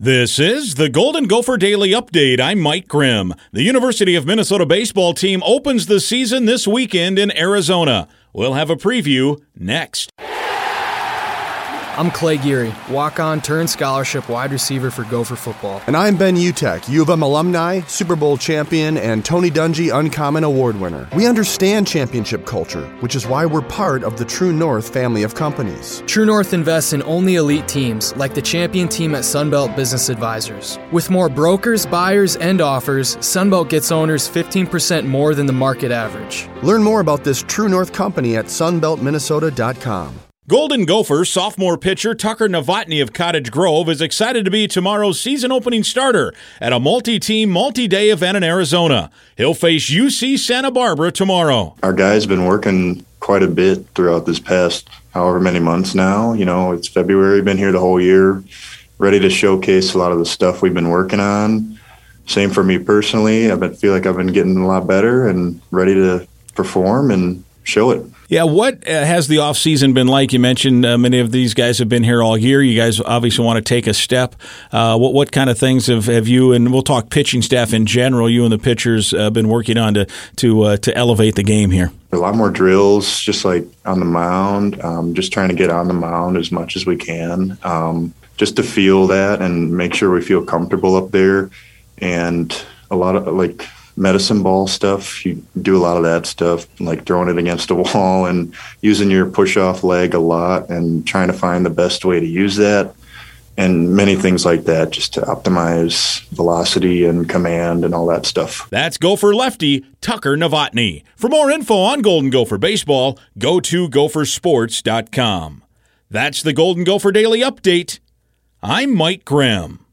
This is the Golden Gopher Daily Update. I'm Mike Grimm. The University of Minnesota baseball team opens the season this weekend in Arizona. We'll have a preview next. I'm Clay Geary, walk on turn scholarship wide receiver for Gopher football. And I'm Ben Utecht, U of M alumni, Super Bowl champion, and Tony Dungy Uncommon Award winner. We understand championship culture, which is why we're part of the True North family of companies. True North invests in only elite teams, like the champion team at Sunbelt Business Advisors. With more brokers, buyers, and offers, Sunbelt gets owners 15% more than the market average. Learn more about this True North company at sunbeltminnesota.com. Golden Gopher sophomore pitcher Tucker Novotny of Cottage Grove is excited to be tomorrow's season opening starter at a multi team, multi day event in Arizona. He'll face UC Santa Barbara tomorrow. Our guys been working quite a bit throughout this past however many months now. You know, it's February, been here the whole year, ready to showcase a lot of the stuff we've been working on. Same for me personally. I feel like I've been getting a lot better and ready to perform and show it. Yeah, what uh, has the off season been like? You mentioned uh, many of these guys have been here all year. You guys obviously want to take a step. Uh, what what kind of things have, have you and we'll talk pitching staff in general? You and the pitchers uh, been working on to to uh, to elevate the game here. A lot more drills, just like on the mound. Um, just trying to get on the mound as much as we can, um, just to feel that and make sure we feel comfortable up there. And a lot of like medicine ball stuff. You do a lot of that stuff, like throwing it against a wall and using your push off leg a lot and trying to find the best way to use that. And many things like that just to optimize velocity and command and all that stuff. That's Gopher lefty Tucker Novotny. For more info on Golden Gopher Baseball, go to gophersports.com. That's the Golden Gopher Daily Update. I'm Mike Grimm.